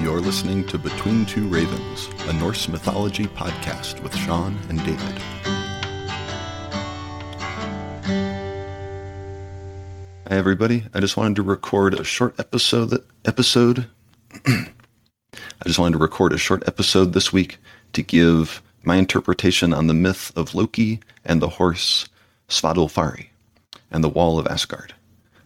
You're listening to Between Two Ravens, a Norse mythology podcast with Shawn and David. Hi, everybody. I just wanted to record a short episode. Episode. I just wanted to record a short episode this week to give my interpretation on the myth of Loki and the horse Svadilfari and the Wall of Asgard.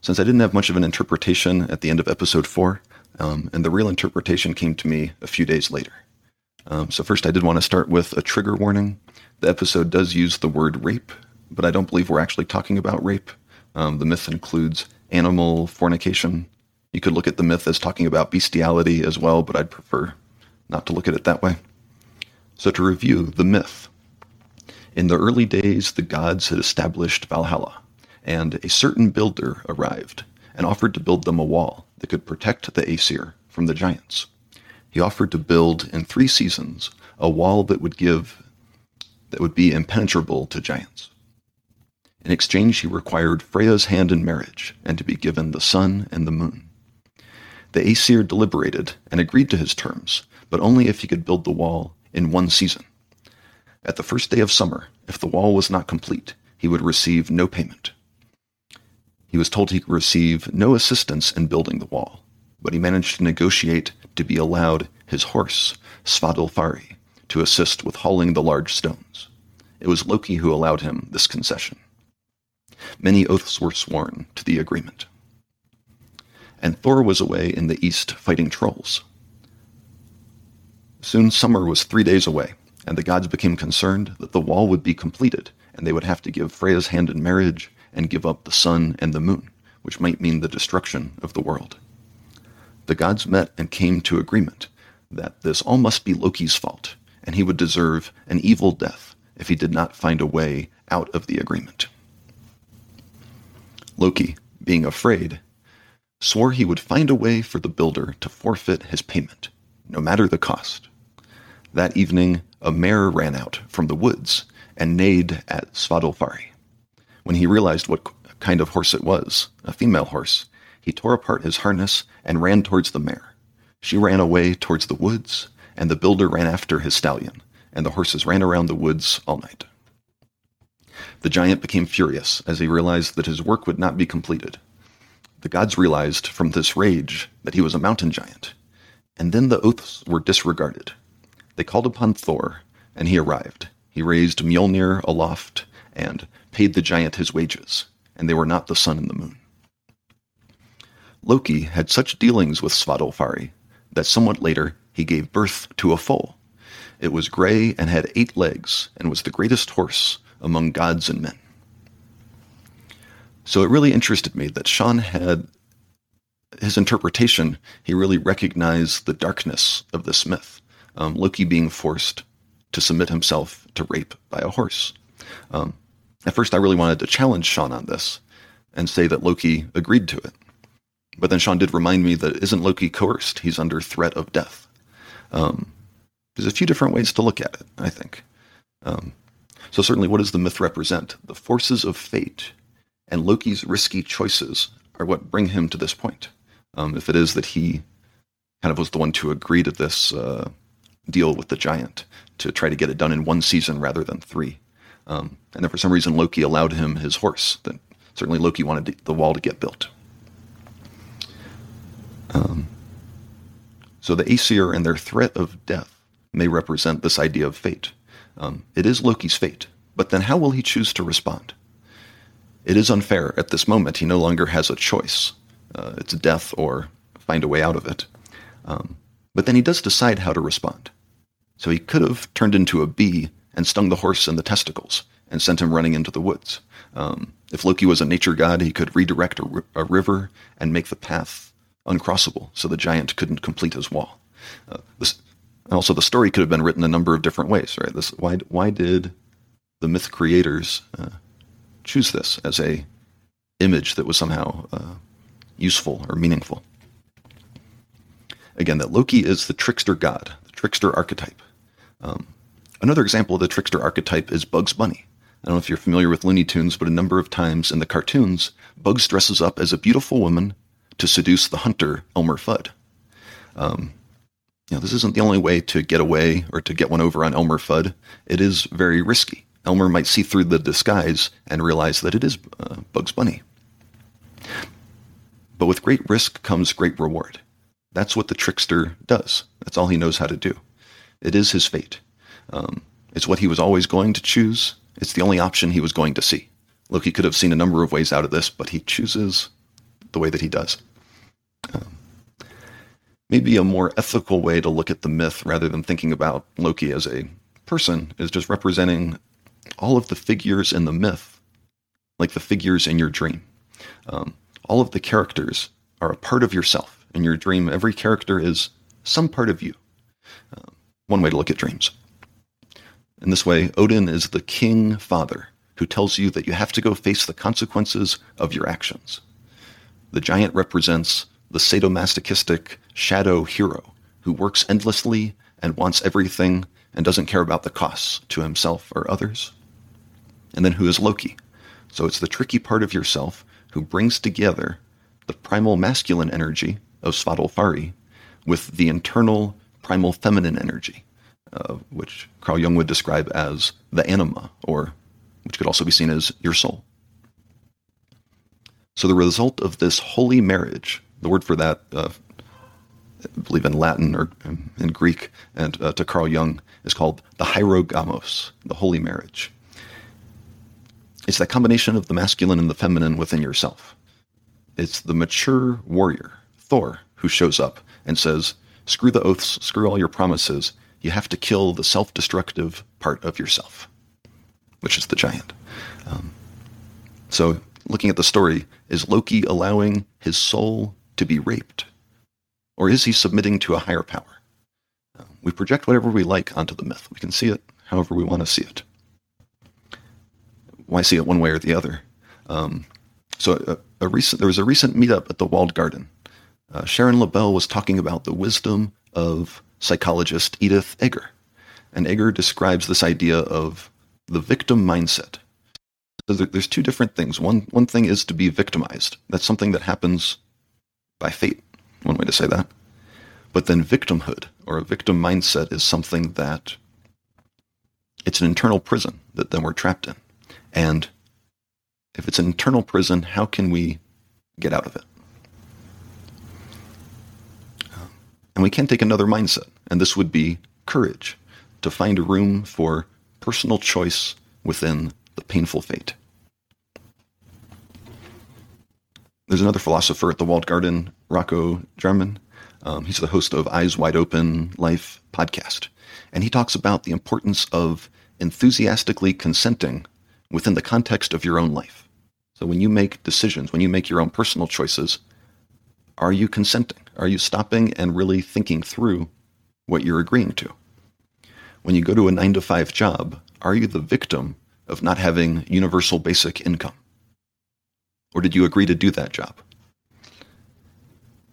Since I didn't have much of an interpretation at the end of episode four, um, and the real interpretation came to me a few days later. Um, so, first, I did want to start with a trigger warning. The episode does use the word rape, but I don't believe we're actually talking about rape. Um, the myth includes animal fornication. You could look at the myth as talking about bestiality as well, but I'd prefer not to look at it that way. So, to review the myth, in the early days, the gods had established Valhalla, and a certain builder arrived and offered to build them a wall that could protect the Aesir from the giants. He offered to build in three seasons a wall that would give that would be impenetrable to giants. In exchange, he required Freya's hand in marriage and to be given the sun and the moon. The Aesir deliberated and agreed to his terms, but only if he could build the wall in one season. At the first day of summer, if the wall was not complete, he would receive no payment. He was told he could receive no assistance in building the wall, but he managed to negotiate to be allowed his horse, Svadilfari, to assist with hauling the large stones. It was Loki who allowed him this concession. Many oaths were sworn to the agreement. And Thor was away in the east fighting trolls. Soon summer was three days away, and the gods became concerned that the wall would be completed, and they would have to give Freya's hand in marriage and give up the sun and the moon, which might mean the destruction of the world. The gods met and came to agreement that this all must be Loki's fault, and he would deserve an evil death if he did not find a way out of the agreement. Loki, being afraid, swore he would find a way for the builder to forfeit his payment, no matter the cost. That evening, a mare ran out from the woods and neighed at Svadilfari. When he realized what kind of horse it was, a female horse, he tore apart his harness and ran towards the mare. She ran away towards the woods, and the builder ran after his stallion, and the horses ran around the woods all night. The giant became furious as he realized that his work would not be completed. The gods realized from this rage that he was a mountain giant, and then the oaths were disregarded. They called upon Thor, and he arrived. He raised Mjolnir aloft and paid the giant his wages, and they were not the sun and the moon. Loki had such dealings with Svadilfari that somewhat later he gave birth to a foal. It was gray and had eight legs, and was the greatest horse among gods and men. So it really interested me that Shawn had his interpretation, he really recognized the darkness of this myth. Um, Loki being forced to submit himself to rape by a horse. Um, at first, I really wanted to challenge Shawn on this and say that Loki agreed to it. But then Shawn did remind me that isn't Loki coerced? He's under threat of death. Um, there's a few different ways to look at it, I think. Um, so, certainly, what does the myth represent? The forces of fate and Loki's risky choices are what bring him to this point. Um, if it is that he kind of was the one to agree to this uh, deal with the giant to try to get it done in one season rather than three. Um, and then for some reason, Loki allowed him his horse. Then certainly Loki wanted the wall to get built. Um, so the Aesir and their threat of death may represent this idea of fate. Um, it is Loki's fate, but then how will he choose to respond? It is unfair. At this moment, he no longer has a choice. Uh, it's death or find a way out of it. Um, but then he does decide how to respond. So he could have turned into a bee and stung the horse in the testicles and sent him running into the woods. Um, if Loki was a nature god, he could redirect a, a, river and make the path uncrossable so the giant couldn't complete his wall. Uh, this, also, the story could have been written a number of different ways, right? This, why, why did the myth creators uh, choose this as a image that was somehow uh, useful or meaningful? Again, that Loki is the trickster god, the trickster archetype. Um, Another example of the trickster archetype is Bugs Bunny. I don't know if you're familiar with Looney Tunes, but a number of times in the cartoons, Bugs dresses up as a beautiful woman to seduce the hunter, Elmer Fudd. Um, you know, this isn't the only way to get away or to get one over on Elmer Fudd. It is very risky. Elmer might see through the disguise and realize that it is uh, Bugs Bunny. But with great risk comes great reward. That's what the trickster does. That's all he knows how to do. It is his fate. Um, it's what he was always going to choose. It's the only option he was going to see. Loki could have seen a number of ways out of this, but he chooses the way that he does. Um, maybe a more ethical way to look at the myth rather than thinking about Loki as a person is just representing all of the figures in the myth, like the figures in your dream. Um, all of the characters are a part of yourself. In your dream, every character is some part of you. Uh, one way to look at dreams. In this way, Odin is the king father who tells you that you have to go face the consequences of your actions. The giant represents the sadomasochistic shadow hero who works endlessly and wants everything and doesn't care about the costs to himself or others. And then who is Loki? So it's the tricky part of yourself who brings together the primal masculine energy of Svadilfari with the internal primal feminine energy, uh, which Carl Jung would describe as the anima, or which could also be seen as your soul. So the result of this holy marriage, the word for that, uh, I believe in Latin or in Greek, and uh, to Carl Jung, is called the hieros gamos, the holy marriage. It's that combination of the masculine and the feminine within yourself. It's the mature warrior, Thor, who shows up and says, Screw the oaths, screw all your promises. You have to kill the self destructive part of yourself, which is the giant. Um, so, looking at the story, is Loki allowing his soul to be raped? Or is he submitting to a higher power? Uh, we project whatever we like onto the myth. We can see it however we want to see it why see it one way or the other? Um, so a, a, recent there was a recent meetup at the Walled Garden. Uh, Sharon LaBelle was talking about the wisdom of psychologist Edith Eger, and Eger describes this idea of the victim mindset. So there's two different things. One one thing is to be victimized. That's something that happens by fate. One way to say that. But then victimhood or a victim mindset is something that it's an internal prison that then we're trapped in. And if it's an internal prison, how can we get out of it? And we can't take another mindset, and this would be courage to find a room for personal choice within the painful fate. There's another philosopher at the Walled Garden, Rocco German. Um, he's the host of Eyes Wide Open Life podcast. And he talks about the importance of enthusiastically consenting within the context of your own life. So when you make decisions, when you make your own personal choices, are you consenting? Are you stopping and really thinking through what you're agreeing to? When you go to a nine to five job, are you the victim of not having universal basic income? Or did you agree to do that job?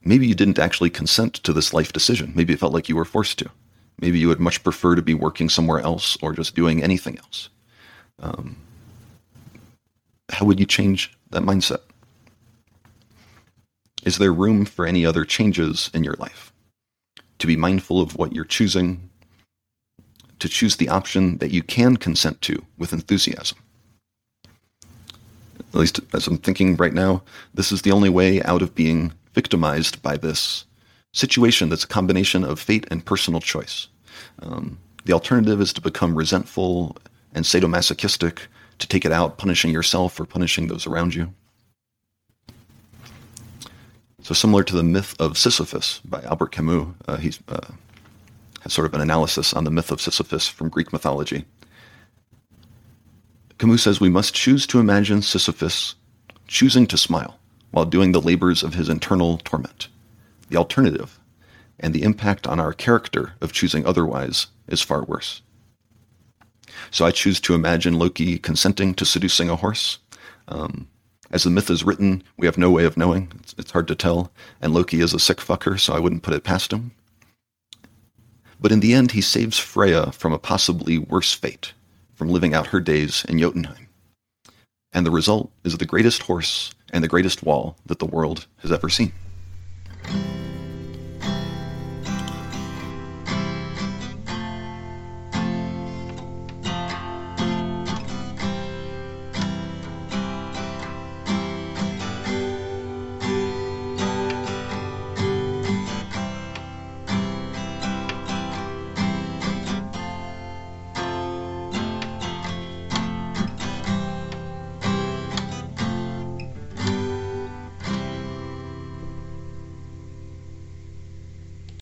Maybe you didn't actually consent to this life decision. Maybe it felt like you were forced to. Maybe you would much prefer to be working somewhere else or just doing anything else. Um, how would you change that mindset? Is there room for any other changes in your life? To be mindful of what you're choosing, to choose the option that you can consent to with enthusiasm. At least as I'm thinking right now, this is the only way out of being victimized by this situation that's a combination of fate and personal choice. Um, the alternative is to become resentful and sadomasochistic to take it out, punishing yourself or punishing those around you. So, similar to the myth of Sisyphus by Albert Camus, uh, he uh, has sort of an analysis on the myth of Sisyphus from Greek mythology. Camus says we must choose to imagine Sisyphus choosing to smile while doing the labors of his internal torment. The alternative, and the impact on our character of choosing otherwise, is far worse. So I choose to imagine Loki consenting to seducing a horse. Um, as the myth is written, we have no way of knowing. It's, it's hard to tell. And Loki is a sick fucker, so I wouldn't put it past him. But in the end, he saves Freya from a possibly worse fate, from living out her days in Jotunheim. And the result is the greatest horse and the greatest wall that the world has ever seen.